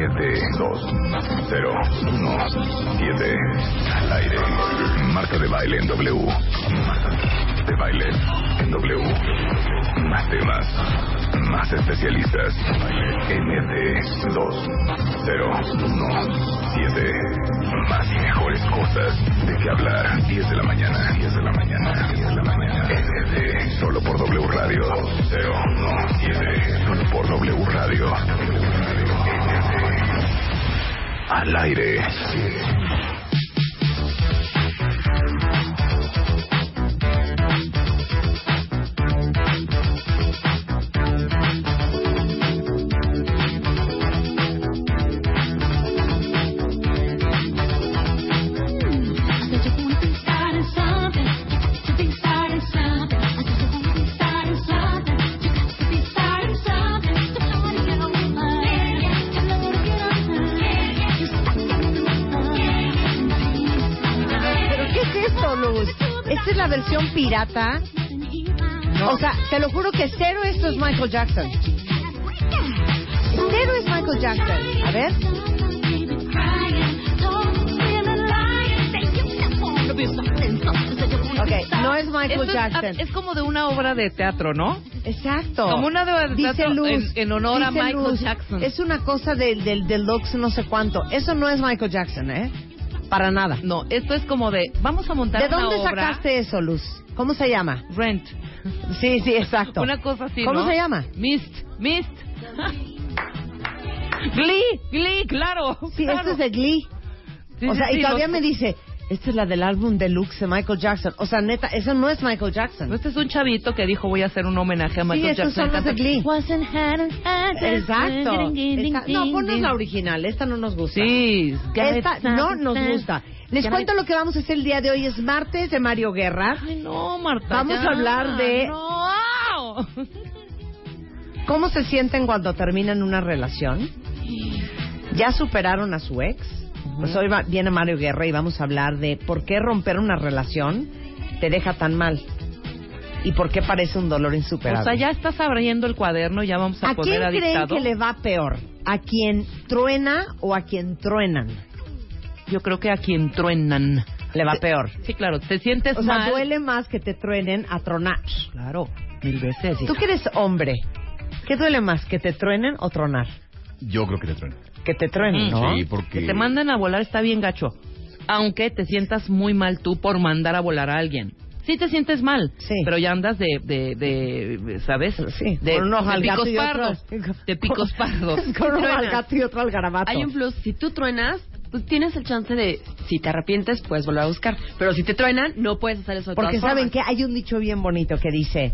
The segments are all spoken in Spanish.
MD20117 al aire. Marta de baile en W. De baile en W. Más temas, más especialistas. MD20117. Más y mejores cosas de qué hablar. 10 de la mañana, 10 de la mañana, 10 de la mañana. MD, solo por W Radio. 017, solo por W Radio. Al aire. Pirata. O sea, te lo juro que cero esto es Michael Jackson. Cero es Michael Jackson. A ver. Ok, no es Michael Esto es- Jackson. Es, como de una obra de teatro, ¿no? Exacto. Como una obra de Dice teatro Luz, en, en honor a Michael Luz, Jackson. Es una cosa del, del deluxe no sé cuánto. Eso no es Michael Jackson, ¿eh? Para nada. No, esto es como de, vamos a montar ¿De una dónde obra. sacaste eso, Luz? ¿Cómo se llama? Rent. Sí, sí, exacto. Una cosa así, ¿Cómo ¿no? se llama? Mist. Mist. Glee. Glee, claro. Sí, claro. esto es de Glee. Sí, o sea, sí, y todavía los- me dice, esta es la del álbum deluxe de Michael Jackson. O sea, neta, eso no es Michael Jackson. Este es un chavito que dijo voy a hacer un homenaje a Sí, Michael estos Jackson. son los de. Wasn't. Exacto. Esta- no, ponnos la original. Esta no nos gusta. Sí. Esta no nos gusta. Les cuento lo que vamos a hacer el día de hoy. Es martes de Mario Guerra. Ay, no, Marta. Vamos ya. a hablar de- No. ¿Cómo se sienten cuando terminan una relación? ¿Ya superaron a su ex? Pues hoy va- viene Mario Guerra y vamos a hablar de por qué romper una relación te deja tan mal. Y por qué parece un dolor O insuperable. sea, ya estás abriendo el cuaderno, ya vamos a, ¿A quién poner a creen dictado. que le va peor? ¿A quien truena o a quien truenan? Yo creo que a quien truenan. Le va peor. Sí, claro, te sientes O sea, mal. duele más que te truenen a tronar. Claro, mil veces. Tú que eres hombre, ¿qué duele más, que te truenen o tronar? Yo creo que te truena. Que te truenen, Mm. ¿no? Sí, porque... Que te manden a volar está bien gacho. Aunque te sientas muy mal tú por mandar a volar a alguien. Sí te sientes mal, Sí. pero ya andas de, de, de ¿sabes? Sí, de, con picos otro- pardos. De picos pardos. Con uno al gato y otro al garabato. Hay un plus, si tú truenas, pues tienes el chance de, si te arrepientes, puedes volver a buscar. Pero si te truenan, no puedes hacer eso de Porque todas saben formas. que hay un dicho bien bonito que dice,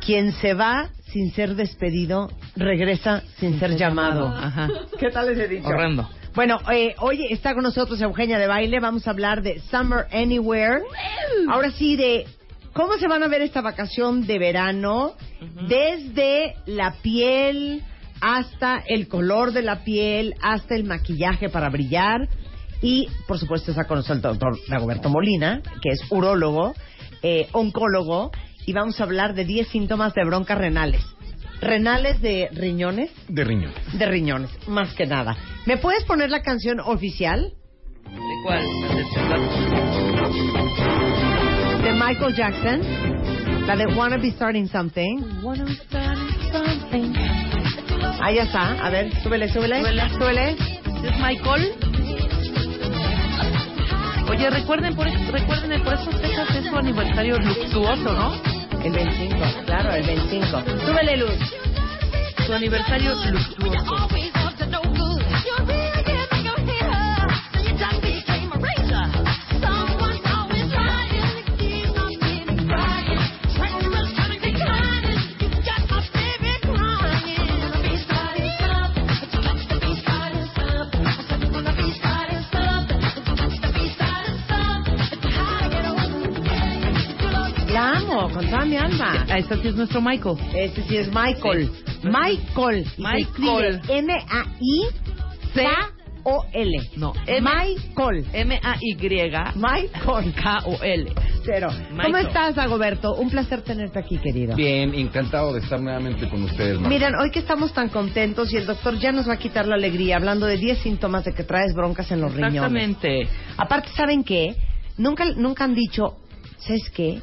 quien se va sin ser despedido, regresa sin, ser, llamado. Ajá. ¿Qué tal ese dicho? Horrendo. Bueno, eh, hoy está con nosotros Eugenia de Baile. Vamos a hablar de Summer Anywhere. Ahora sí, de cómo se van a ver esta vacación de verano, desde la piel hasta el color de la piel, hasta el maquillaje para brillar. Y, por supuesto, está con nosotros el doctor Dagoberto Molina, que es urólogo, eh, oncólogo, y vamos a hablar de 10 síntomas de broncas renales. Renales de riñones, De riñón. de riñones, más que nada. ¿Me puedes poner la canción oficial ¿De cuál? de Michael Jackson? La de Wanna Be Starting Something. Ahí ya está. A ver, súbele, súbele. Súbele. Súbele. ¿Es Michael? Oye, recuerden por, recuerden, por esas fechas es su aniversario luctuoso, ¿no? El 25, claro, el 25. Súbele, Luz. Su aniversario luctuoso. Con toda mi alma. Ah, Este sí es nuestro Michael. Este sí es Michael. Michael. Y se Michael. escribe M-A-I-K-O-L. No, M- Michael. M-A-Y. Michael. K-O-L. Cero. ¿Cómo Michael. estás, Dagoberto? Un placer tenerte aquí, querido. Bien, encantado de estar nuevamente con ustedes. Marta. Miren, hoy que estamos tan contentos y el doctor ya nos va a quitar la alegría hablando de 10 síntomas de que traes broncas en los riñones. Exactamente. Aparte, ¿saben qué? Nunca, nunca han dicho, ¿sabes qué?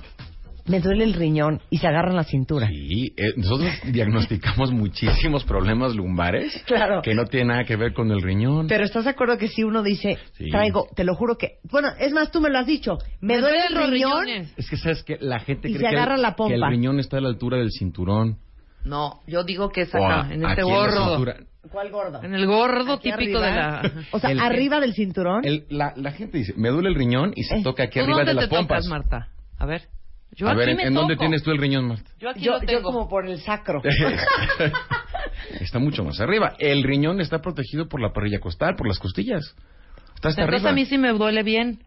Me duele el riñón y se agarran la cintura. Sí, eh, nosotros diagnosticamos muchísimos problemas lumbares Claro. que no tienen nada que ver con el riñón. Pero ¿estás de acuerdo que si uno dice, Sí. traigo, te lo juro que... Bueno, es más, tú me lo has dicho, me, duele el duelen los riñón riñones. Es que sabes que la gente Y cree se que, agarra el, la pompa. que el riñón está a la altura del cinturón. No, yo digo que es acá, a- en este aquí en la gordo. ¿Cuál gordo? En el gordo Aquí típico de la... O sea, El- arriba del cinturón. El- la, la gente dice, me duele el riñón y se Eh, toca aquí ¿Tú arriba dónde de las te pompas. tocas, Marta? A ver. Yo a aquí ver, ¿en, me en dónde tienes tú el riñón, Marta? Yo aquí yo, lo yo como por el sacro. está mucho más arriba. El riñón está protegido por la parrilla costal, por las costillas. Está hasta Entonces arriba. a mí sí me duele bien.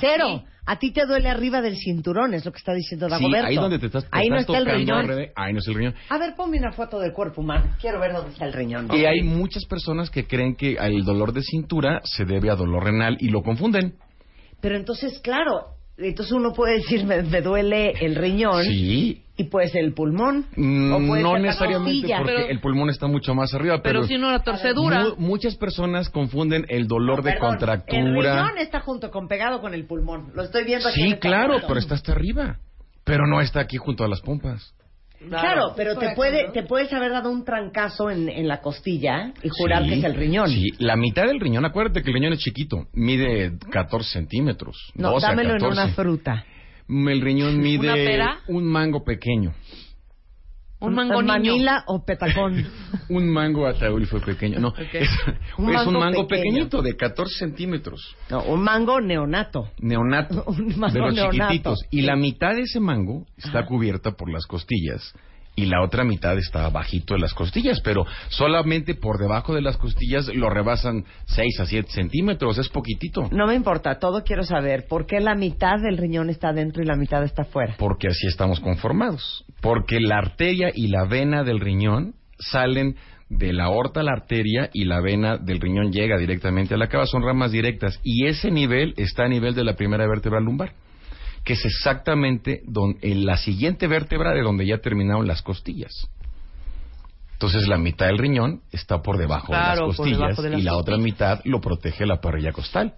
Cero. A ti te duele arriba del cinturón, es lo que está diciendo Sí, Dagoberto. ahí donde te estás, te Ahí no está el riñón. ahí no es el riñón. A ver, ponme una foto del cuerpo humano. Quiero ver dónde está el riñón. Y hay muchas personas que creen que el dolor de cintura se debe a dolor renal y lo confunden. Pero entonces, claro, entonces uno puede decir, me, me duele el riñón Sí. y puede ser el pulmón. Mm, No necesariamente costilla. porque Pero- el pulmón está mucho más arriba, pero, Pero si no la torcedura. mu- muchas personas confunden el dolor de Perdón, El contractura. riñón está junto con pegado con el pulmón. Lo estoy viendo aquí. Sí, claro, pero está hasta arriba. Pero no está aquí junto a las pompas. Claro, pero te puede, te puedes haber dado un trancazo en, en la costilla y jurar Sí, que es el riñón. Sí, la mitad del riñón, acuérdate que el riñón es chiquito, mide 14 centímetros. No, 12 a dámelo en 14. una fruta. El riñón mide ¿Una pera? un mango pequeño. Un mango niño. Manila o petacón. Un mango ataúd fue pequeño. No, es, Un es mango un mango pequeño. pequeñito de 14 centímetros. No, un mango neonato. Neonato. Un mango de los neonato. chiquititos. Y la mitad de ese mango está cubierta por las costillas. Y la otra mitad está bajito de las costillas, pero solamente por debajo de las costillas lo rebasan 6 a 7 centímetros, es poquitito. No me importa, todo quiero saber. ¿Por qué la mitad del riñón está dentro y la mitad está fuera? Porque así estamos conformados. Porque la arteria y la vena del riñón salen de la aorta a la arteria y la vena del riñón llega directamente a la cava, son ramas directas. Y ese nivel está a nivel de la primera vértebra lumbar, que es exactamente don- en la siguiente vértebra de donde ya terminaron las costillas. Entonces la mitad del riñón está por debajo Claro, de las costillas debajo de las y la otra mitad lo protege la parrilla costal.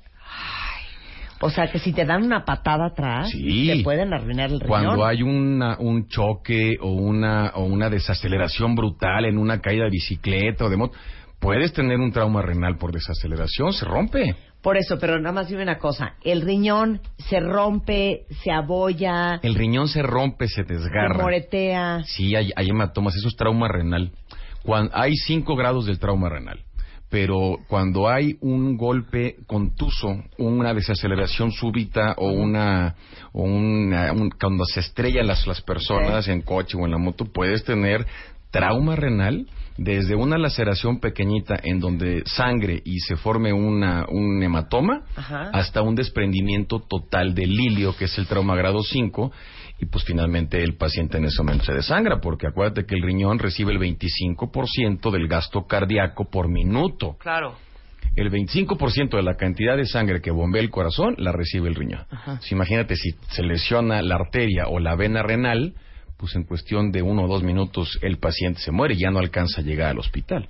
O sea, que si te dan una patada atrás, Sí. te pueden arruinar el riñón. Cuando hay una, un choque o una, o una desaceleración brutal en una caída de bicicleta o de moto, puedes tener un trauma renal por desaceleración, se rompe. Por eso, pero nada más dime una cosa. El riñón se rompe, se abolla, El riñón se rompe, se se desgarra. moretea. Sí, hay, hay hematomas, eso es trauma renal. Cuando, hay cinco grados del trauma renal, pero cuando hay un golpe contuso, una desaceleración súbita o una, o una- un- cuando se estrellan las, las personas en coche o en la moto, puedes tener trauma renal desde una laceración pequeñita en donde sangre y se forme una, un hematoma Ajá. hasta un desprendimiento total del ilio, que es el trauma grado 5, y pues finalmente el paciente en ese momento se desangra, porque acuérdate que el riñón recibe el 25% del gasto cardíaco por minuto. Claro. El 25% de la cantidad de sangre que bombea el corazón la recibe el riñón. Pues imagínate si se lesiona la arteria o la vena renal, pues en cuestión de uno o dos minutos el paciente se muere y ya no alcanza a llegar al hospital.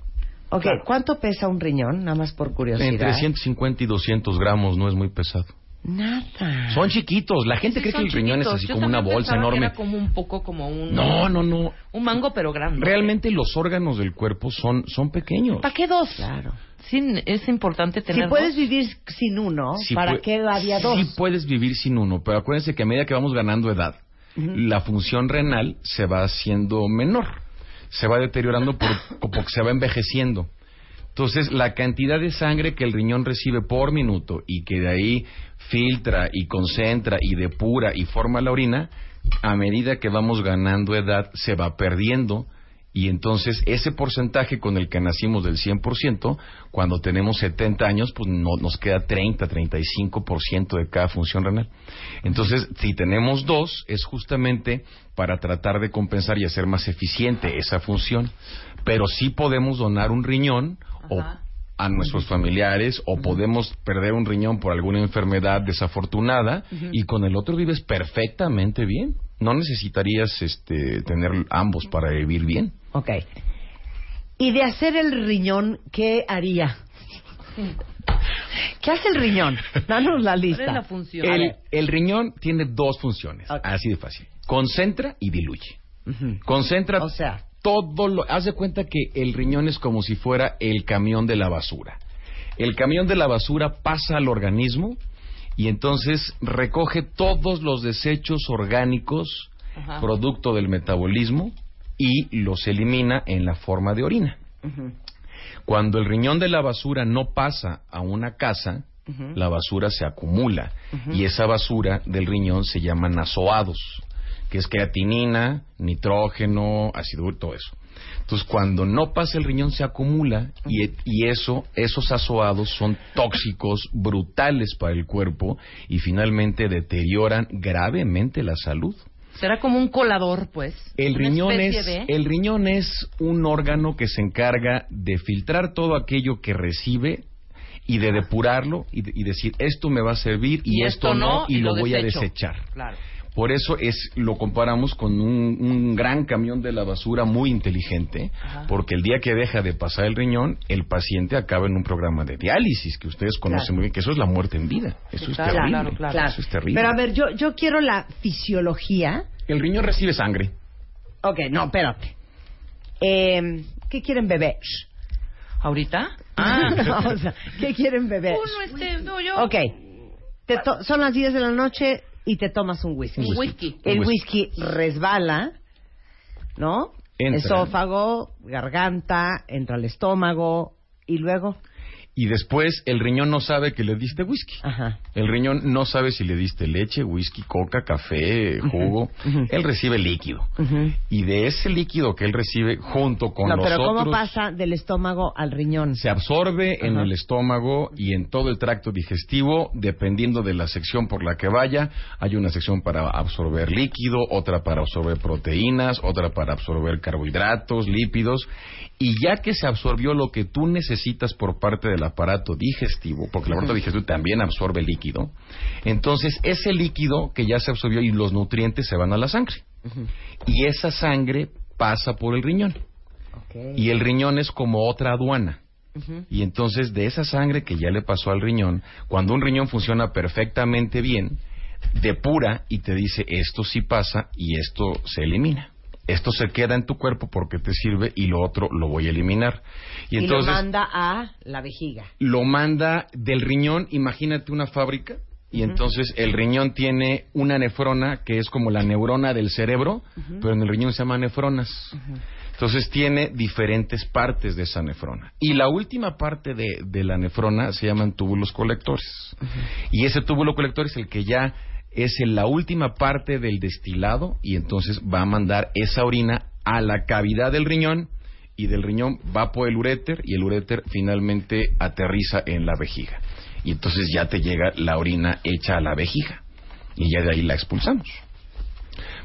Ok, ¿cuánto pesa un riñón? Nada más por curiosidad. Entre 150 y 200 gramos no es muy pesado. Nada. Son chiquitos. La gente Sí, cree que el riñón es chiquitos. así Yo como una bolsa enorme. Era como un poco como un... No, no, no. Un mango, pero grande. Realmente los órganos del cuerpo son, son pequeños. ¿Para qué dos? Claro. Sí, es importante tener Si puedes dos. vivir sin uno, Sí ¿para qué había dos? Sí puedes vivir sin uno, pero acuérdense que a medida que vamos ganando edad, la función renal se va haciendo menor. Se va deteriorando por, porque se va envejeciendo. Entonces, la cantidad de sangre que el riñón recibe por minuto y que de ahí filtra y concentra y depura y forma la orina, a medida que vamos ganando edad, se va perdiendo Y entonces ese porcentaje con el que nacimos del 100%, cuando tenemos 70 años, pues no, nos queda 30, 35% de cada función renal. Entonces, si tenemos dos, es justamente para tratar de compensar y hacer más eficiente esa función. Pero sí podemos donar un riñón o a nuestros familiares o podemos perder un riñón por alguna enfermedad desafortunada y con el otro vives perfectamente bien. No necesitarías este, tener ambos para vivir bien. Ok. Y de hacer el riñón, ¿qué haría? ¿Qué hace el riñón? Danos la ¿Cuál lista. es la función? El, el riñón tiene dos funciones, así de fácil. Concentra y diluye. Concentra O sea. todo lo... Haz de cuenta que el riñón es como si fuera el camión de la basura. El camión de la basura pasa al organismo y entonces recoge todos los desechos orgánicos Ajá. producto del metabolismo y los elimina en la forma de orina. Cuando el riñón de la basura no pasa a una casa, la basura se acumula y esa basura del riñón se llama nasoados, que es creatinina, nitrógeno, ácido todo eso. Entonces, cuando no pasa el riñón se acumula y, y eso, esos azoados son tóxicos, brutales para el cuerpo y finalmente deterioran gravemente la salud. Será como un colador, pues. El riñón, es, de- el riñón es un órgano que se encarga de filtrar todo aquello que recibe y de depurarlo y, de- y decir esto me va a servir y, esto, no y, lo, voy a desechar. Claro. Por eso es lo comparamos con un, un gran camión de la basura muy inteligente, porque el día que deja de pasar el riñón, el paciente acaba en un programa de diálisis que ustedes conocen Claro. muy bien, que eso es la muerte en vida. Eso es claro, terrible. claro, claro. Claro. Eso es terrible. Pero a ver, yo, yo quiero la fisiología. El riñón recibe sangre. Ok, no, espérate. Eh, ¿Qué quieren beber? ¿Ahorita? Ah. No, o sea, ¿Qué quieren beber? Uno, este, no, yo. Ok. Te to- son las 10 de la noche y te tomas un whisky. Un whisky. El Un whisky resbala, ¿no? Entra. Esófago, garganta, entra al estómago y luego. Y después el riñón no sabe que le diste whisky. Ajá. El riñón no sabe si le diste leche, whisky, coca, café, jugo. Él recibe líquido. Y de ese líquido que él recibe junto con no, los pero ¿cómo otros pasa del estómago al riñón? se absorbe en el estómago y en todo el tracto digestivo, dependiendo de la sección por la que vaya. Hay una sección para absorber líquido, otra para absorber proteínas, otra para absorber carbohidratos, lípidos. Y ya que se absorbió lo que tú necesitas por parte del aparato digestivo, porque el aparato digestivo también absorbe líquido, entonces ese líquido que ya se absorbió y los nutrientes se van a la sangre. Y esa sangre pasa por el riñón. Y el riñón es como otra aduana. Y entonces de esa sangre que ya le pasó al riñón, cuando un riñón funciona perfectamente bien, depura y te dice esto sí pasa y esto se elimina. Esto se queda en tu cuerpo porque te sirve y lo otro lo voy a eliminar. Y Y, entonces lo manda a la vejiga. lo manda del riñón, imagínate una fábrica, y entonces el riñón tiene una nefrona que es como la neurona del cerebro, pero en el riñón se llama nefronas. Entonces tiene diferentes partes de esa nefrona. Y la última parte de, de la nefrona se llaman túbulos colectores. Y ese túbulo colector es el que ya es en la última parte del destilado y entonces va a mandar esa orina a la cavidad del riñón y del riñón va por el uréter y el uréter finalmente aterriza en la vejiga. Y entonces ya te llega la orina hecha a la vejiga y ya de ahí la expulsamos.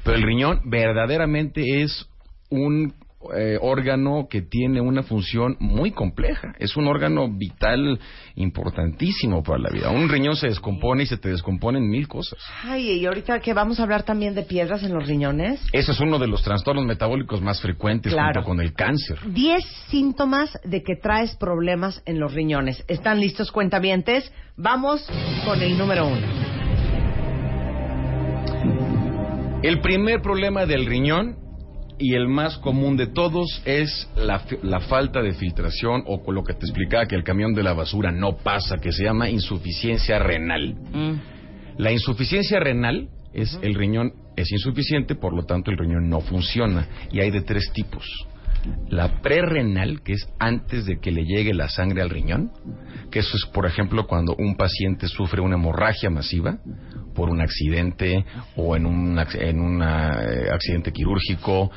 Pero el riñón verdaderamente es un eh, órgano que tiene una función muy compleja. Es un órgano vital importantísimo para la vida. Un riñón se descompone y se te descomponen mil cosas. Ay, y ahorita que vamos a hablar también de piedras en los riñones. Ese es uno de los trastornos metabólicos más frecuentes Claro. junto con el cáncer. 10 síntomas de que traes problemas en los riñones. ¿Están listos, cuentavientes? Vamos con el número uno. El primer problema del riñón y el más común de todos es la, la falta de filtración o con lo que te explicaba que el camión de la basura no pasa, que se llama insuficiencia renal. Mm. La insuficiencia renal es el riñón es insuficiente, por lo tanto el riñón no funciona y hay de tres tipos. La prerrenal, que es antes de que le llegue la sangre al riñón, que eso es, por ejemplo, cuando un paciente sufre una hemorragia masiva por un accidente o en un en un eh, accidente quirúrgico,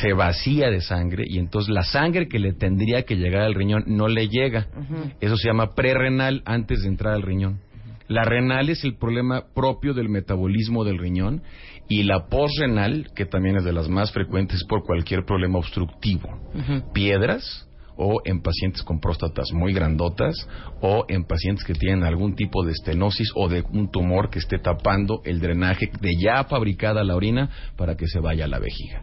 se vacía de sangre y entonces la sangre que le tendría que llegar al riñón no le llega. Eso se llama prerrenal antes de entrar al riñón. La renal es el problema propio del metabolismo del riñón y la posrenal, que también es de las más frecuentes por cualquier problema obstructivo. Piedras o en pacientes con próstatas muy grandotas o en pacientes que tienen algún tipo de estenosis o de un tumor que esté tapando el drenaje de ya fabricada la orina para que se vaya a la vejiga.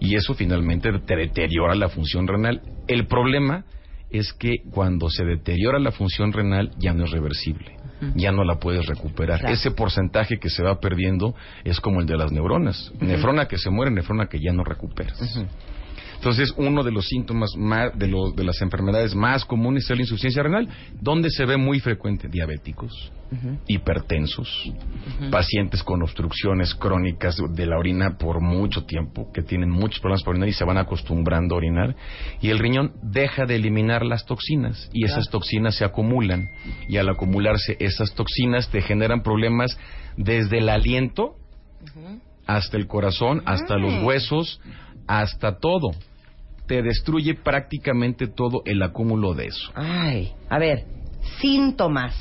Y eso finalmente te deteriora la función renal. El problema es que cuando se deteriora la función renal ya no es reversible ya no la puedes recuperar. Ese porcentaje que se va perdiendo es como el de las neuronas. Nefrona que se muere, nefrona que ya no recuperas. Entonces, uno de los síntomas más, de, de las enfermedades más comunes es la insuficiencia renal, donde se ve muy frecuente diabéticos, hipertensos, pacientes con obstrucciones crónicas de la orina por mucho tiempo, que tienen muchos problemas por orinar y se van acostumbrando a orinar, y el riñón deja de eliminar las toxinas y esas toxinas se acumulan y al acumularse esas toxinas te generan problemas desde el aliento hasta el corazón, hasta los huesos, hasta todo te destruye prácticamente todo el acúmulo de eso. Ay, a ver, síntomas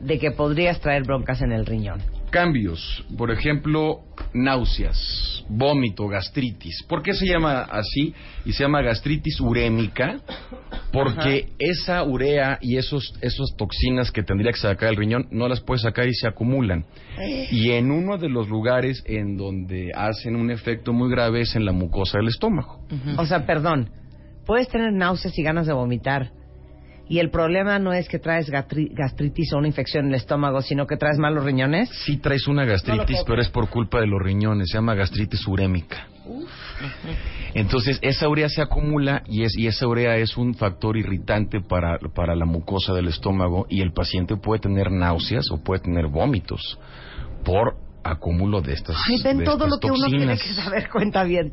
de que podrías traer broncas en el riñón. Cambios, por ejemplo, náuseas, vómito, gastritis. ¿Por qué se llama así? Y se llama gastritis urémica, porque esa urea y esos, esas toxinas que tendría que sacar el riñón no las puede sacar y se acumulan. Eh. Y en uno de los lugares en donde hacen un efecto muy grave es en la mucosa del estómago. O sea, perdón, puedes tener náuseas y ganas de vomitar y el problema no es que traes gastritis o una infección en el estómago, sino que traes malos riñones. Sí traes una gastritis, pero es por culpa de los riñones, se llama gastritis urémica. Entonces, esa urea se acumula y, es, y esa urea es un factor irritante para, para la mucosa del estómago y el paciente puede tener náuseas o puede tener vómitos por acúmulo de estas Ay, ven todo lo que uno tiene que saber, cuenta bien,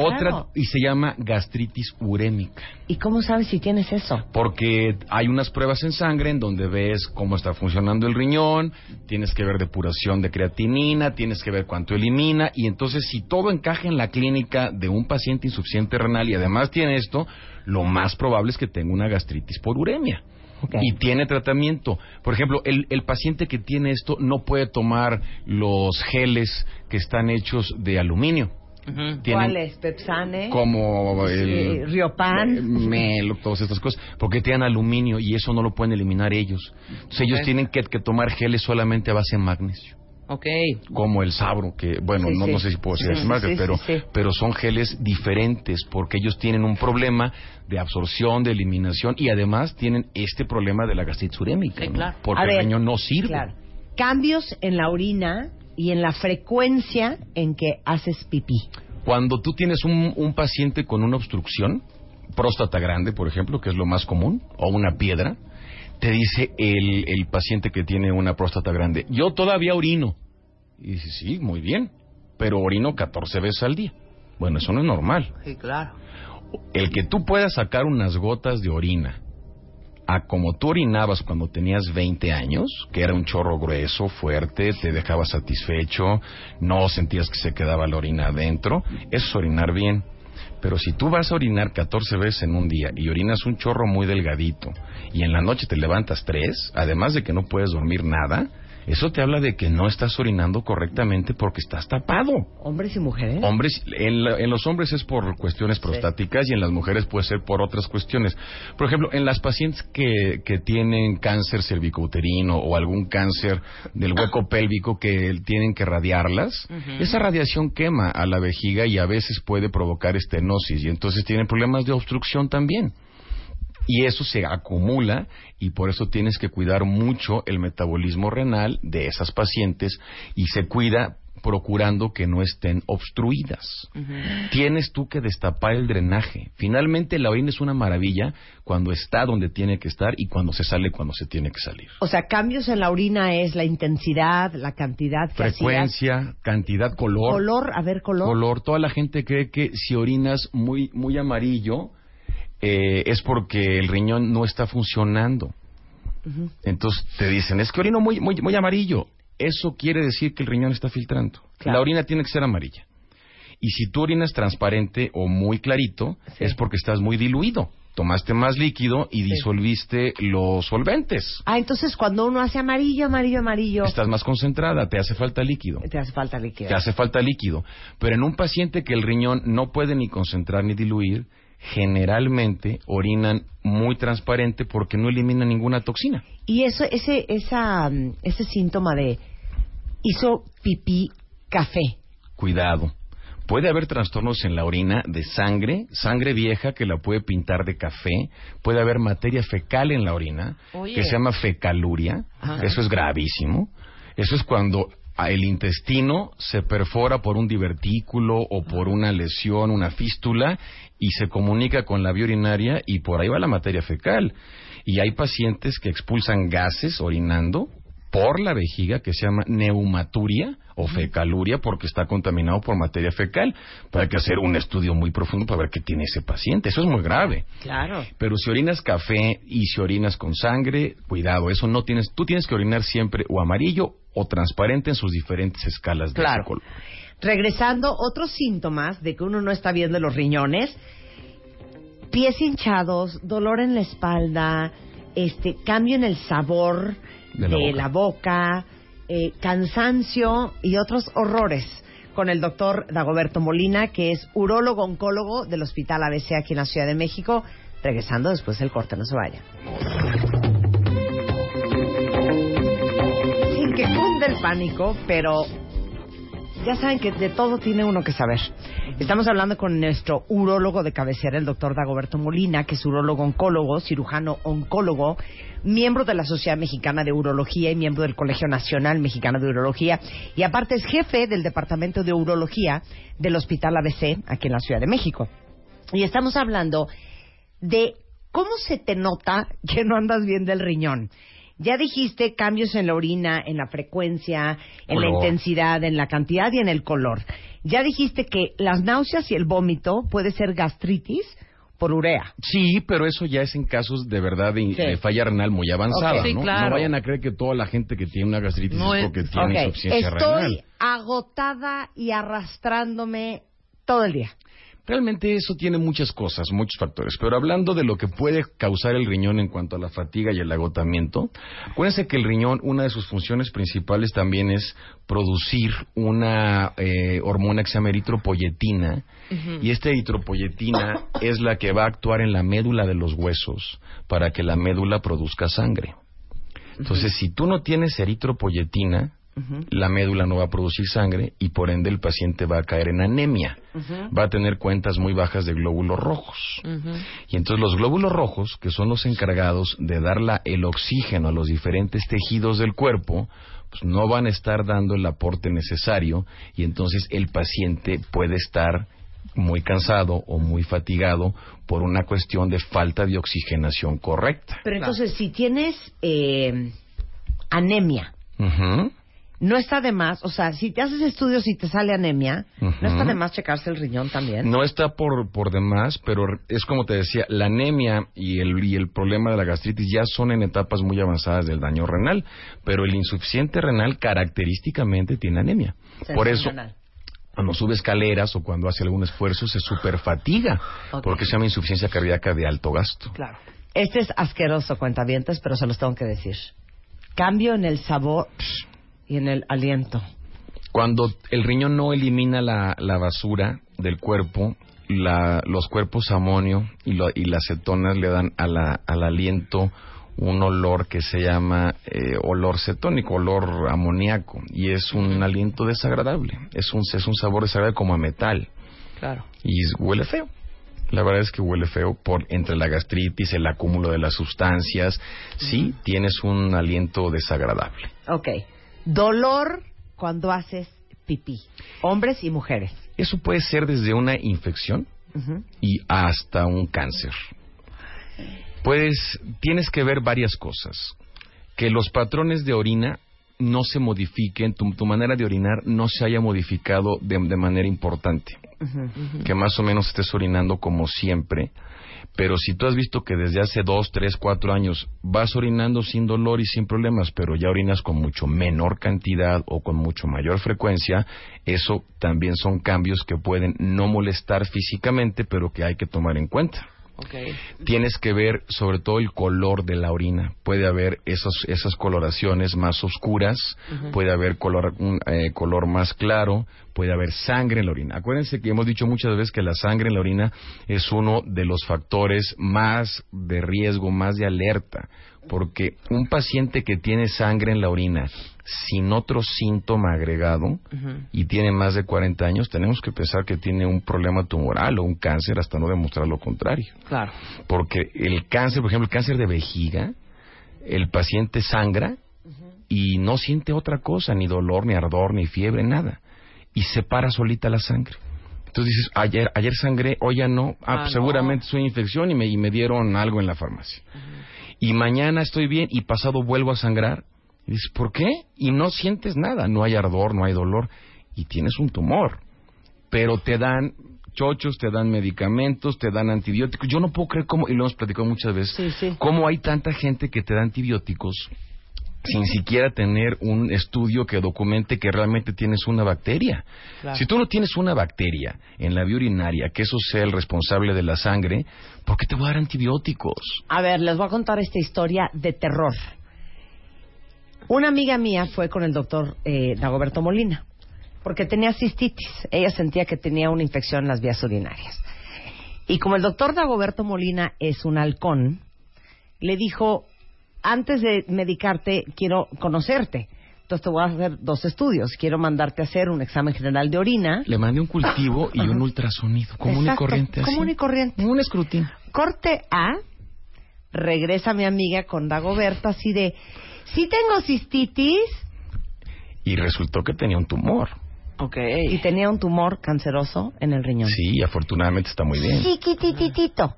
otra, y se llama gastritis urémica. ¿Y cómo sabes si tienes eso? Porque hay unas pruebas en sangre en donde ves cómo está funcionando el riñón, tienes que ver depuración de creatinina, tienes que ver cuánto elimina, y entonces si todo encaja en la clínica de un paciente insuficiente renal y además tiene esto, lo más probable es que tenga una gastritis por uremia. Y tiene tratamiento. Por ejemplo, el, el, paciente que tiene esto no puede tomar los geles que están hechos de aluminio. ¿Cuáles? Pepsane. Como el. Riopan. Melo, todas estas cosas. Porque tienen aluminio y eso no lo pueden eliminar ellos. Entonces ellos tienen que, tomar geles solamente a base de magnesio. Ok. Como el sabro, que, bueno, no, no sé si puedo decir sí, pero, pero son geles diferentes porque ellos tienen un problema de absorción, de eliminación y además tienen este problema de la gastritis urémica. Porque el riñón no sirve. Cambios en la orina y en la frecuencia en que haces pipí. Cuando tú tienes un, paciente con una obstrucción, próstata grande, por ejemplo, que es lo más común, o una piedra, te dice el, el paciente que tiene una próstata grande, yo todavía orino. Y dice, sí, muy bien, pero orino 14 veces al día. Bueno, eso no es normal. Sí, claro. El que tú puedas sacar unas gotas de orina a como tú orinabas cuando tenías 20 años, que era un chorro grueso, fuerte, te dejaba satisfecho, no sentías que se quedaba la orina adentro, eso es orinar bien. Pero si tú vas a orinar 14 veces en un día y orinas un chorro muy delgadito y en la noche te levantas tres, además de que no puedes dormir nada, eso te habla de que no estás orinando correctamente porque estás tapado. ¿Hombres y mujeres? Hombres, en, los hombres es por cuestiones prostáticas y en las mujeres puede ser por otras cuestiones. Por ejemplo, en las pacientes que, que tienen cáncer cervicouterino o algún cáncer del hueco pélvico que tienen que radiarlas, esa radiación quema a la vejiga y a veces puede provocar estenosis y entonces tienen problemas de obstrucción también y eso se acumula y por eso tienes que cuidar mucho el metabolismo renal de esas pacientes y se cuida procurando que no estén obstruidas. Tienes tú que destapar el drenaje. Finalmente la orina es una maravilla cuando está donde tiene que estar y cuando se sale cuando se tiene que salir. O sea, cambios en la orina es la intensidad, la cantidad hacías. Frecuencia, cantidad, color. Color, a ver, color. Color. Toda la gente cree que si orinas muy, muy amarillo eh, es porque el riñón no está funcionando. Entonces te dicen, es que orino muy, muy, muy amarillo. Eso quiere decir que el riñón está filtrando. Claro. La orina tiene que ser amarilla. Y si tú orinas transparente o muy clarito, Sí. es porque estás muy diluido. Tomaste más líquido y disolviste los solventes. Ah, entonces cuando uno hace amarillo, amarillo, amarillo, Estás más concentrada, te hace falta líquido. te hace falta líquido. Te hace falta líquido. Pero en un paciente que el riñón no puede ni concentrar ni diluir, generalmente orinan muy transparente porque no eliminan ninguna toxina. Y eso, ese, esa, mm, ese síntoma de hizo pipí café. Cuidado. Puede haber trastornos en la orina de sangre, sangre vieja que la puede pintar de café. Puede haber materia fecal en la orina Oye. que se llama fecaluria. Ajá. Eso es gravísimo. Eso es cuando el intestino se perfora por un divertículo o por una lesión, una fístula, y se comunica con la vía urinaria y por ahí va la materia fecal. Y hay pacientes que expulsan gases orinando por la vejiga que se llama neumaturia o fecaluria porque está contaminado por materia fecal. Pero hay que hacer un estudio muy profundo para ver qué tiene ese paciente. Eso es muy grave. Claro. Pero si orinas café y si orinas con sangre, cuidado, eso no tienes, tú tienes que orinar siempre o amarillo o transparente en sus diferentes escalas de Claro. color. Regresando, otros síntomas de que uno no está bien de los riñones, pies hinchados, dolor en la espalda, este cambio en el sabor de, De la la boca. boca, eh, cansancio y otros horrores con el doctor Dagoberto Molina, que es urólogo oncólogo del Hospital ABC aquí en la Ciudad de México. Regresando después del corte, no se vaya. Sin que cunde el pánico, pero ya saben que de todo tiene uno que saber. Estamos hablando con nuestro urólogo de cabecera, el doctor Dagoberto Molina, que es urólogo oncólogo, cirujano oncólogo, miembro de la Sociedad Mexicana de Urología y miembro del Colegio Nacional Mexicano de Urología. Y aparte es jefe del Departamento de Urología del Hospital ABC, aquí en la Ciudad de México. Y estamos hablando de cómo se te nota que no andas bien del riñón. Ya dijiste cambios en la orina, en la frecuencia, en la intensidad, en la cantidad y en el color. Ya dijiste que las náuseas y el vómito puede ser gastritis por urea. Sí, pero eso ya es en casos de verdad de, Sí. de falla renal muy avanzada. Sí, ¿no? claro. No vayan a creer que toda la gente que tiene una gastritis No es es- porque tiene Ok, insuficiencia estoy renal. agotada y arrastrándome todo el día. Realmente eso tiene muchas cosas, muchos factores. Pero hablando de lo que puede causar el riñón en cuanto a la fatiga y el agotamiento, acuérdense que el riñón, una de sus funciones principales también es producir una eh, hormona que se llama eritropoyetina. Y esta eritropoyetina es la que va a actuar en la médula de los huesos para que la médula produzca sangre. Entonces, si tú no tienes eritropoyetina, la médula no va a producir sangre y por ende el paciente va a caer en anemia. Va a tener cuentas muy bajas de glóbulos rojos. Y entonces los glóbulos rojos, que son los encargados de dar la- el oxígeno a los diferentes tejidos del cuerpo, pues no van a estar dando el aporte necesario y entonces el paciente puede estar muy cansado o muy fatigado por una cuestión de falta de oxigenación correcta. Pero entonces, si tienes eh, anemia. No está de más, o sea, si te haces estudios y te sale anemia, no está de más checarse el riñón también. No está por, por demás, pero es como te decía, la anemia y el, y el problema de la gastritis ya son en etapas muy avanzadas del daño renal, pero el insuficiente renal característicamente tiene anemia. Por eso, cuando sube escaleras o cuando hace algún esfuerzo se superfatiga, porque se llama insuficiencia cardíaca de alto gasto. Claro. Este es asqueroso, cuentavientes, pero se los tengo que decir. Cambio en el sabor y en el aliento. Cuando el riñón no elimina la, la basura del cuerpo, la- los cuerpos amonio y, lo- y las cetonas le dan a la- al aliento un olor que se llama eh, olor cetónico, olor amoníaco, y es un aliento desagradable, es un, es un sabor desagradable como a metal, Claro. y huele feo. La verdad es que huele feo por entre la gastritis, el acúmulo de las sustancias, sí, tienes un aliento desagradable. Ok. Dolor cuando haces pipí? Hombres y mujeres. Eso puede ser desde una infección y hasta un cáncer. Pues tienes que ver varias cosas. Que los patrones de orina no se modifiquen, tu, tu manera de orinar no se haya modificado de, de manera importante. Que más o menos estés orinando como siempre. Pero si tú has visto que desde hace dos, tres, cuatro años vas orinando sin dolor y sin problemas, pero ya orinas con mucho menor cantidad o con mucho mayor frecuencia, eso también son cambios que pueden no molestar físicamente, pero que hay que tomar en cuenta. Okay. Tienes que ver sobre todo el color de la orina. Puede haber esos, esas coloraciones más oscuras, puede haber color, un eh, color más claro, puede haber sangre en la orina. Acuérdense que hemos dicho muchas veces que la sangre en la orina es uno de los factores más de riesgo, más de alerta, porque un paciente que tiene sangre en la orina sin otro síntoma agregado y tiene más de 40 años, tenemos que pensar que tiene un problema tumoral o un cáncer hasta no demostrar lo contrario. Claro. Porque el cáncer, por ejemplo, el cáncer de vejiga, el paciente sangra y no siente otra cosa, ni dolor, ni ardor, ni fiebre, nada. Y se para solita la sangre. Entonces dices, ayer, ayer sangré, hoy ya no. Ah, Ah, pues no. seguramente soy infección y me, y me dieron algo en la farmacia. Y mañana estoy bien y pasado vuelvo a sangrar. Y dices, ¿por qué? Y no sientes nada, no hay ardor, no hay dolor. Y tienes un tumor. Pero te dan chochos, te dan medicamentos, te dan antibióticos. Yo no puedo creer cómo, y lo hemos platicado muchas veces, Sí, sí. cómo hay tanta gente que te da antibióticos sin siquiera tener un estudio que documente que realmente tienes una bacteria. Claro. Si tú no tienes una bacteria en la vía urinaria, que eso sea el responsable de la sangre, ¿por qué te voy a dar antibióticos? A ver, les voy a contar esta historia de terror. Una amiga mía fue con el doctor eh, Dagoberto Molina porque tenía cistitis. Ella sentía que tenía una infección en las vías urinarias. Y como el doctor Dagoberto Molina es un halcón, le dijo, antes de medicarte, quiero conocerte. Entonces te voy a hacer dos estudios. Quiero mandarte a hacer un examen general de orina. Le mandé un cultivo y un ultrasonido, común y corriente. así. común y corriente. Un escrutinio. Corte A, regresa mi amiga con Dagoberto así de, sí tengo cistitis Y resultó que tenía un tumor. Ok. y tenía un tumor canceroso en el riñón. Sí, afortunadamente está muy bien. Chiquitititito.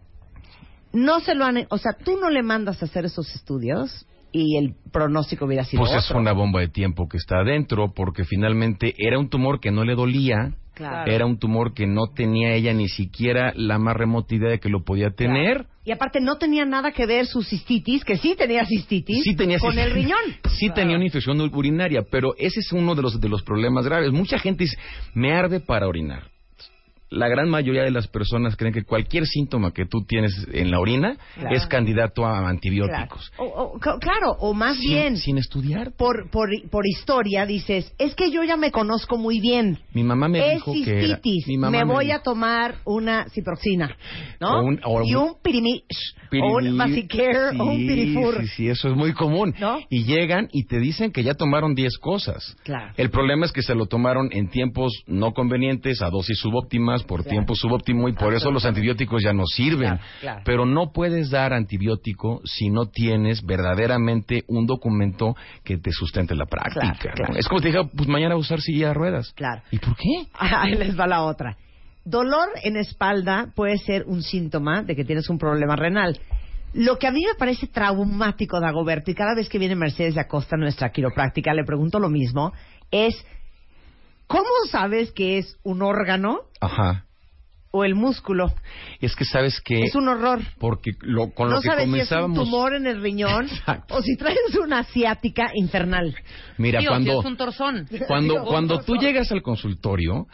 No se lo han, o sea, tú no le mandas a hacer esos estudios y el pronóstico hubiera sido Pues es otro. una bomba de tiempo que está adentro, porque finalmente era un tumor que no le dolía, Claro. era un tumor que no tenía ella ni siquiera la más remota idea de que lo podía tener. Y aparte no tenía nada que ver su cistitis, que sí tenía cistitis, Sí tenía con el riñón. Sí tenía una infección urinaria, pero ese es uno de los de los problemas graves. Mucha gente dice, me arde para orinar. La gran mayoría de las personas creen que cualquier síntoma que tú tienes en la orina Claro. es candidato a Claro. antibióticos. O- o- cl- claro, o más Sin- bien, sin estudiar. por, por, por historia dices, es que yo ya me conozco muy bien. Mi mamá me es dijo que era. cistitis. Mi mamá me me voy dijo- a tomar una ciproxina, ¿no? O un- o y un- pirimi, o un Pirimi- Vasicare, o un Sí, pirifur. Sí, sí, eso es muy común. ¿No? Y llegan y te dicen que ya tomaron 10 cosas. Claro. El problema es que se lo tomaron en tiempos no convenientes, a dosis subóptimas, por Claro. tiempo subóptimo, y por eso los antibióticos ya no sirven. Claro, claro. Pero no puedes dar antibiótico si no tienes verdaderamente un documento que te sustente la práctica. Es como te diga, pues mañana usar silla de ruedas. Claro. ¿Y por qué? Ahí les va la otra. Dolor en espalda puede ser un síntoma de que tienes un problema renal. Lo que a mí me parece traumático, Dagoberto, y cada vez que viene Mercedes de Acosta, nuestra quiropráctica, le pregunto lo mismo, es, ¿cómo sabes que es un órgano Ajá. o el músculo? Es que sabes que... Es un horror. Porque lo, con no lo que sabes si es un comenzábamos... tumor en el riñón Exacto. o si traes una asiática infernal. Mira, Tío, cuando... si es un torzón. Cuando, Digo, cuando tú llegas al consultorio,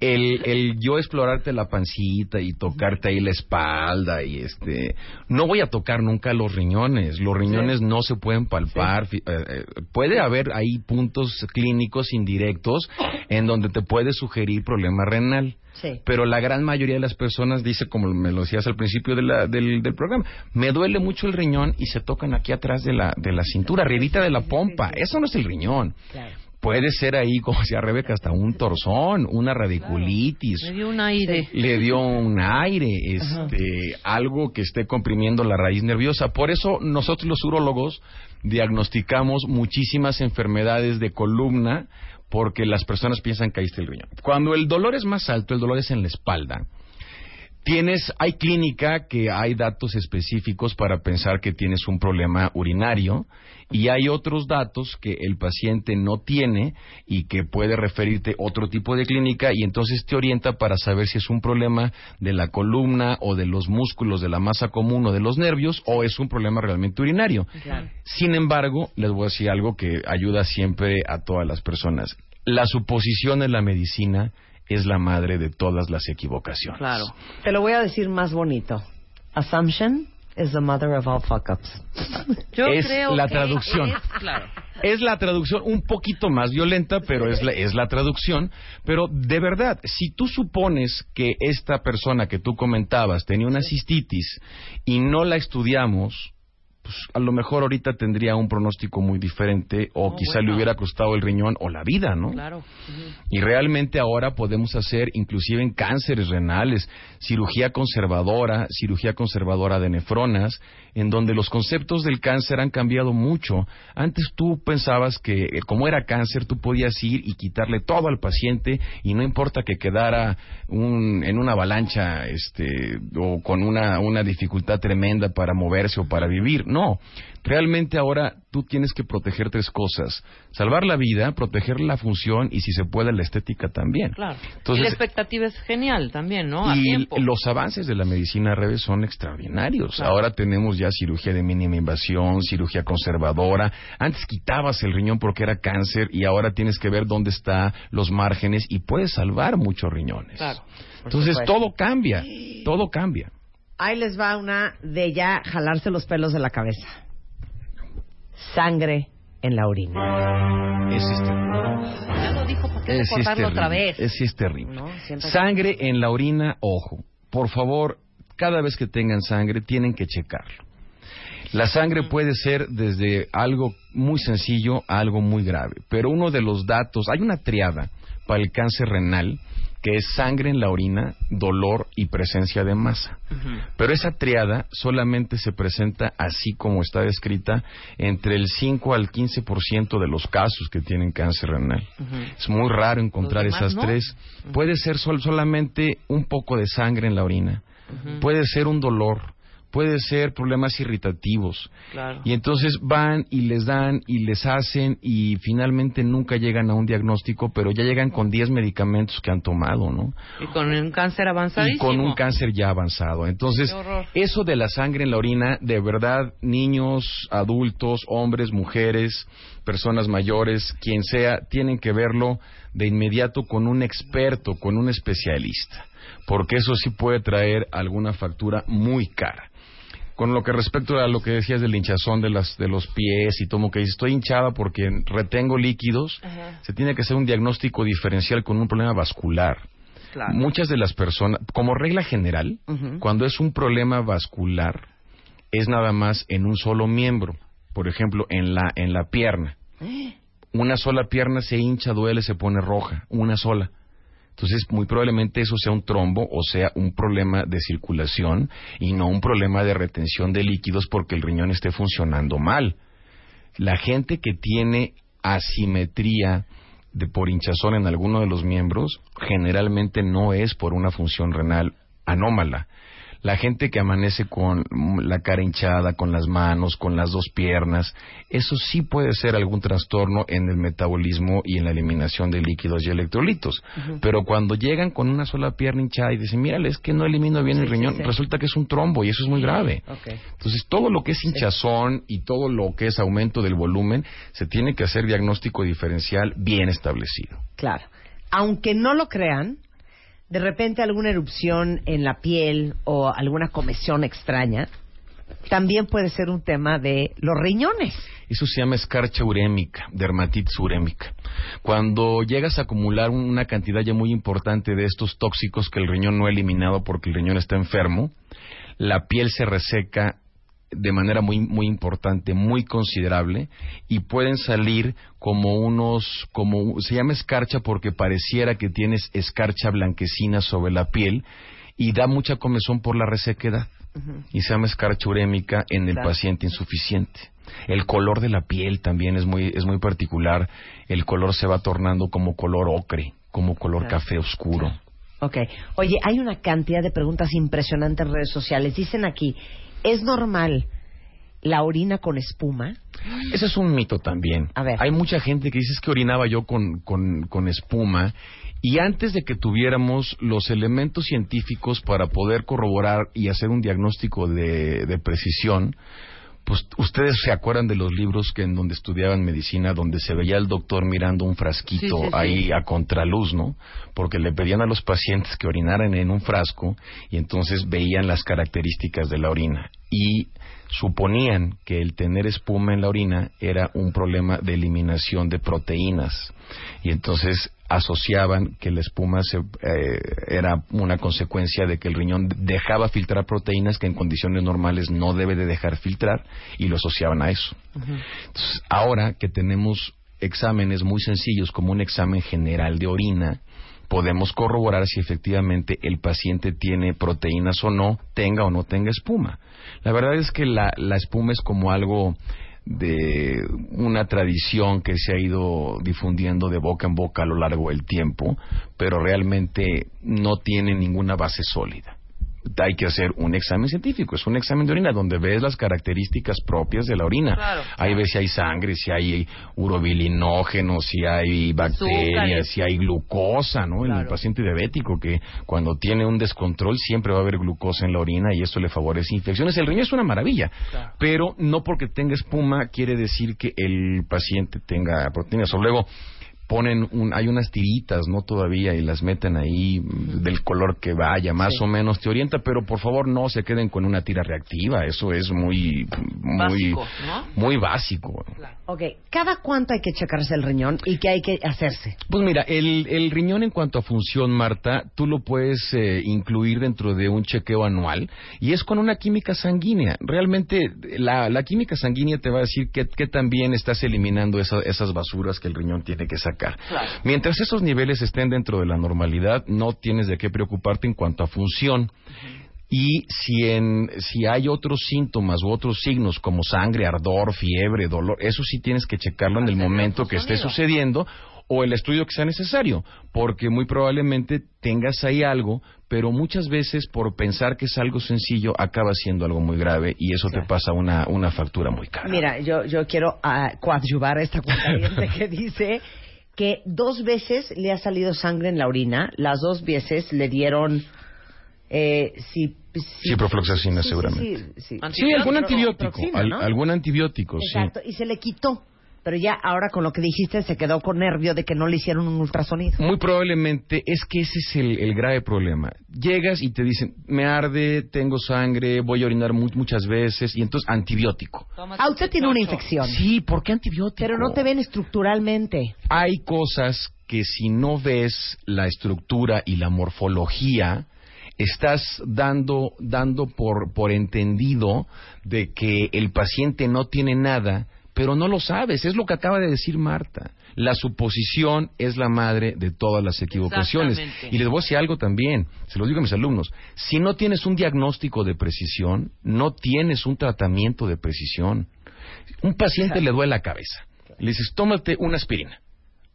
el, el yo explorarte la pancita y tocarte ahí la espalda y este, no voy a tocar nunca los riñones. Los riñones no se pueden palpar. Fi- eh, eh, puede haber ahí puntos clínicos indirectos en donde te puede sugerir problema renal. Sí. Pero la gran mayoría de las personas dice, como me lo decías al principio de la- del, del programa, me duele mucho el riñón y se tocan aquí atrás de la, de la cintura, arribita de la pompa. Eso no es el riñón. Claro. Puede ser ahí, como decía Rebeca, hasta un torzón, una radiculitis. Me dio un aire. Le dio un aire, este, algo que esté comprimiendo la raíz nerviosa. Por eso nosotros los urólogos diagnosticamos muchísimas enfermedades de columna porque las personas piensan que ahí está el riñón. Cuando el dolor es más alto, el dolor es en la espalda. Tienes, hay clínica que hay datos específicos para pensar que tienes un problema urinario y hay otros datos que el paciente no tiene y que puede referirte otro tipo de clínica y entonces te orienta para saber si es un problema de la columna o de los músculos de la masa común o de los nervios o es un problema realmente urinario. Sin embargo, les voy a decir algo que ayuda siempre a todas las personas. La suposición en la medicina es la madre de todas las equivocaciones. Claro. Te lo voy a decir más bonito. Assumption is the mother of all fuck ups. Yo Es creo la que traducción. es- claro. Es la traducción un poquito más violenta, pero es la, es la traducción. Pero de verdad, si tú supones que esta persona que tú comentabas tenía una cistitis y no la estudiamos, pues a lo mejor ahorita tendría un pronóstico muy diferente o Oh, quizá bueno. le hubiera costado el riñón o la vida, ¿no? Claro. Y realmente ahora podemos hacer, inclusive en cánceres renales, cirugía conservadora, cirugía conservadora de nefronas, en donde los conceptos del cáncer han cambiado mucho. Antes tú pensabas que eh, como era cáncer, tú podías ir y quitarle todo al paciente y no importa que quedara un- en una avalancha este, o con una, una dificultad tremenda para moverse o para vivir. No, realmente ahora tú tienes que proteger tres cosas. Salvar la vida, proteger la función y si se puede la estética también. Claro. Entonces- y la expectativa es genial también, ¿no? A y tiempo. los avances de la medicina al revés son extraordinarios. Claro. Ahora tenemos ya cirugía de mínima invasión, cirugía conservadora. Antes quitabas el riñón porque era cáncer y ahora tienes que ver dónde están los márgenes y puedes salvar muchos riñones. Claro. Entonces todo cambia, todo cambia. Ahí les va una de ya jalarse los pelos de la cabeza. Sangre en la orina. Es terrible. Ya lo dijo, ¿por qué es recordarlo otra terrible. vez? Ese es terrible. Sangre en la orina, ojo. Por favor, cada vez que tengan sangre, tienen que checarlo. La sangre puede ser desde algo muy sencillo a algo muy grave, pero uno de los datos, hay una triada para el cáncer renal que es sangre en la orina, dolor y presencia de masa. Pero esa triada solamente se presenta así como está descrita entre el 5 al 15% de los casos que tienen cáncer renal. Es muy raro encontrar esas no. tres. Puede ser sol- solamente un poco de sangre en la orina, puede ser un dolor, puede ser problemas irritativos. Claro. Y entonces van y les dan y les hacen y finalmente nunca llegan a un diagnóstico, pero ya llegan con 10 medicamentos que han tomado, ¿no? Y con un cáncer y avanzadísimo. con un cáncer ya avanzado. Entonces, eso de la sangre en la orina, de verdad, niños, adultos, hombres, mujeres, personas mayores, quien sea, tienen que verlo de inmediato con un experto, con un especialista, porque eso sí puede traer alguna factura muy cara. Con lo que respecto a lo que decías del hinchazón de, las, de los pies y como que dices, estoy hinchada porque retengo líquidos, se tiene que hacer un diagnóstico diferencial con un problema vascular. Claro. Muchas de las personas, como regla general, cuando es un problema vascular, es nada más en un solo miembro. Por ejemplo, en la, en la pierna. Una sola pierna se hincha, duele, se pone roja. Una sola. Entonces, muy probablemente eso sea un trombo o sea un problema de circulación y no un problema de retención de líquidos porque el riñón esté funcionando mal. La gente que tiene asimetría de por hinchazón en alguno de los miembros generalmente no es por una función renal anómala. La gente que amanece con la cara hinchada, con las manos, con las dos piernas, eso sí puede ser algún trastorno en el metabolismo y en la eliminación de líquidos y electrolitos. Pero cuando llegan con una sola pierna hinchada y dicen, mírale, es que no elimino bien el riñón, sí. resulta que es un trombo y eso es muy grave. Entonces, todo lo que es hinchazón y todo lo que es aumento del volumen, se tiene que hacer diagnóstico diferencial bien establecido. Claro. Aunque no lo crean, de repente alguna erupción en la piel o alguna comezón extraña también puede ser un tema de los riñones. Eso se llama escarcha urémica, dermatitis urémica. Cuando llegas a acumular un- una cantidad ya muy importante de estos tóxicos que el riñón no ha eliminado porque el riñón está enfermo, la piel se reseca de manera muy muy importante, muy considerable y pueden salir como unos como se llama escarcha porque pareciera que tienes escarcha blanquecina sobre la piel y da mucha comezón por la resequedad. y se llama escarcha urémica en el Claro. paciente insuficiente. El color de la piel también es muy, es muy particular. El color se va tornando como color ocre, como color Claro. café oscuro. Ok. Oye, hay una cantidad de preguntas impresionantes en redes sociales. Dicen aquí, ¿es normal la orina con espuma? Ese es un mito también. A ver. Hay mucha gente que dice "Es que orinaba yo con, con, con espuma. Y antes de que tuviéramos los elementos científicos para poder corroborar y hacer un diagnóstico de, de precisión, pues ustedes se acuerdan de los libros que en donde estudiaban medicina, donde se veía al doctor mirando un frasquito Sí, sí, sí. ahí a contraluz, ¿no? Porque le pedían a los pacientes que orinaran en un frasco y entonces veían las características de la orina y suponían que el tener espuma en la orina era un problema de eliminación de proteínas y entonces asociaban que la espuma se, eh, era una consecuencia de que el riñón dejaba filtrar proteínas que en condiciones normales no debe de dejar filtrar y lo asociaban a eso. Entonces, ahora que tenemos exámenes muy sencillos como un examen general de orina, podemos corroborar si efectivamente el paciente tiene proteínas o no, tenga o no tenga espuma. La verdad es que la, la espuma es como algo de una tradición que se ha ido difundiendo de boca en boca a lo largo del tiempo, pero realmente no tiene ninguna base sólida hay que hacer un examen científico, es un examen de orina donde ves las características propias de la orina. Claro. Ahí ves si hay sangre, si hay urobilinógenos, si hay bacterias, si hay glucosa, ¿no? En el paciente diabético que cuando tiene un descontrol siempre va a haber glucosa en la orina y esto le favorece infecciones. El riñón es una maravilla, Claro. pero no porque tenga espuma quiere decir que el paciente tenga proteínas. O luego ponen un, hay unas tiritas, ¿no? Todavía y las meten ahí del color que vaya, más Sí. o menos te orienta, pero por favor no se queden con una tira reactiva, eso es muy, muy, Básico, ¿no? muy básico. Ok. ¿Cada cuánto hay que checarse el riñón y qué hay que hacerse? Pues mira, el, el riñón en cuanto a función, Marta, tú lo puedes eh, incluir dentro de un chequeo anual y es con una química sanguínea. Realmente la, la química sanguínea te va a decir que, que también estás eliminando esa- esas basuras que el riñón tiene que sacar. Claro. Mientras esos niveles estén dentro de la normalidad, no tienes de qué preocuparte en cuanto a función. Y si, en, si hay otros síntomas u otros signos como sangre, ardor, fiebre, dolor, eso sí tienes que checarlo en el momento que esté sucediendo o el estudio que sea necesario, porque muy probablemente tengas ahí algo, pero muchas veces por pensar que es algo sencillo acaba siendo algo muy grave y eso te pasa una, una factura muy cara. Mira, yo, yo quiero ah, coadyuvar a esta cuenta que dice que dos veces le ha salido sangre en la orina, las dos veces le dieron eh, si, si- Ciprofloxacina, sí, sí, seguramente. sí, sí. Sí, algún antibiótico, Proxina, al- ¿no? algún antibiótico, sí. Exacto, y se le quitó. Pero ya ahora con lo que dijiste se quedó con nervio de que no le hicieron un ultrasonido. Muy probablemente es que ese es el, el grave problema. Llegas y te dicen, me arde, tengo sangre, voy a orinar mu- muchas veces, y entonces antibiótico. Tómate Ah, usted tiene una infección. Sí, ¿por qué antibiótico? Pero no te ven estructuralmente. Hay cosas que si no ves la estructura y la morfología, estás dando, dando por, por entendido de que el paciente no tiene nada, pero no lo sabes. Es lo que acaba de decir Marta. La suposición es la madre de todas las equivocaciones. Y les voy a decir algo también, se lo digo a mis alumnos. Si no tienes un diagnóstico de precisión, no tienes un tratamiento de precisión. Un paciente le duele la cabeza. Le dices, tómate una aspirina.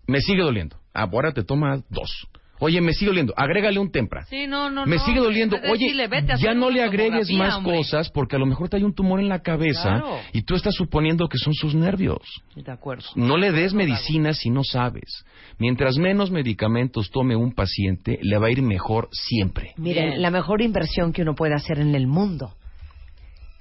Me sigue doliendo. Ahora te tomas dos. Oye, me sigue doliendo. Agrégale un tempra. Sí, no, no, me no. sigue doliendo. Oye, decirle, vete a ya no le agregues más hombre. cosas porque a lo mejor te hay un tumor en la cabeza Claro. y tú estás suponiendo que son sus nervios. De acuerdo. No le des medicina si no sabes. Mientras menos medicamentos tome un paciente, le va a ir mejor siempre. Miren, Bien. la mejor inversión que uno puede hacer en el mundo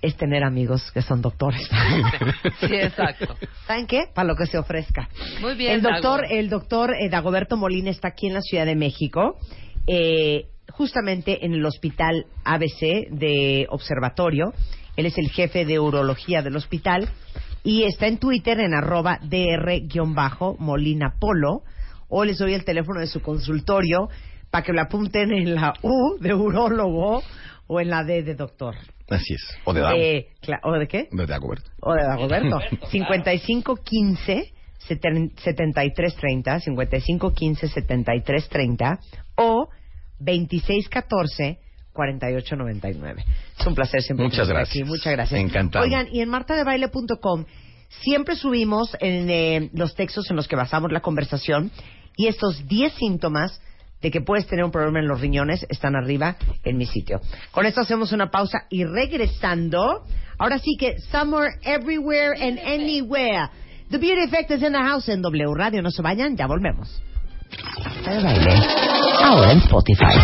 es tener amigos que son doctores. Sí, exacto. ¿Saben qué? Para lo que se ofrezca. Muy bien, El doctor, Dago. el doctor eh, Dagoberto Molina está aquí en la Ciudad de México, eh, justamente en el Hospital ABC de Observatorio. Él es el jefe de urología del hospital y está en Twitter en arroba dr-molina polo o les doy el teléfono de su consultorio para que lo apunten en la U de urólogo o en la D de doctor. Así es. O de Dago. Eh, ¿O de qué? De Dagoberto. O de Dagoberto. 5515 7330 5515 7330 o 2614 4899. Es un placer siempre. Muchas tenerte gracias. aquí. Muchas gracias. Encantado. Oigan, y en martadebaile.com siempre subimos en eh, los textos en los que basamos la conversación y estos 10 síntomas de que puedes tener un problema en los riñones están arriba en mi sitio. Con esto hacemos una pausa y regresando, ahora sí que Somewhere, Everywhere and Anywhere. The Beauty Effect is in the house en W Radio. No se vayan, ya volvemos. De Baile, ahora en Spotify.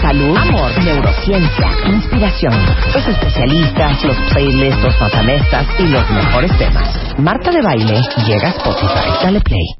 Salud, amor, neurociencia, inspiración, los especialistas, los playlists, los matamestas y los mejores temas. Marta de Baile llega a Spotify. Dale play.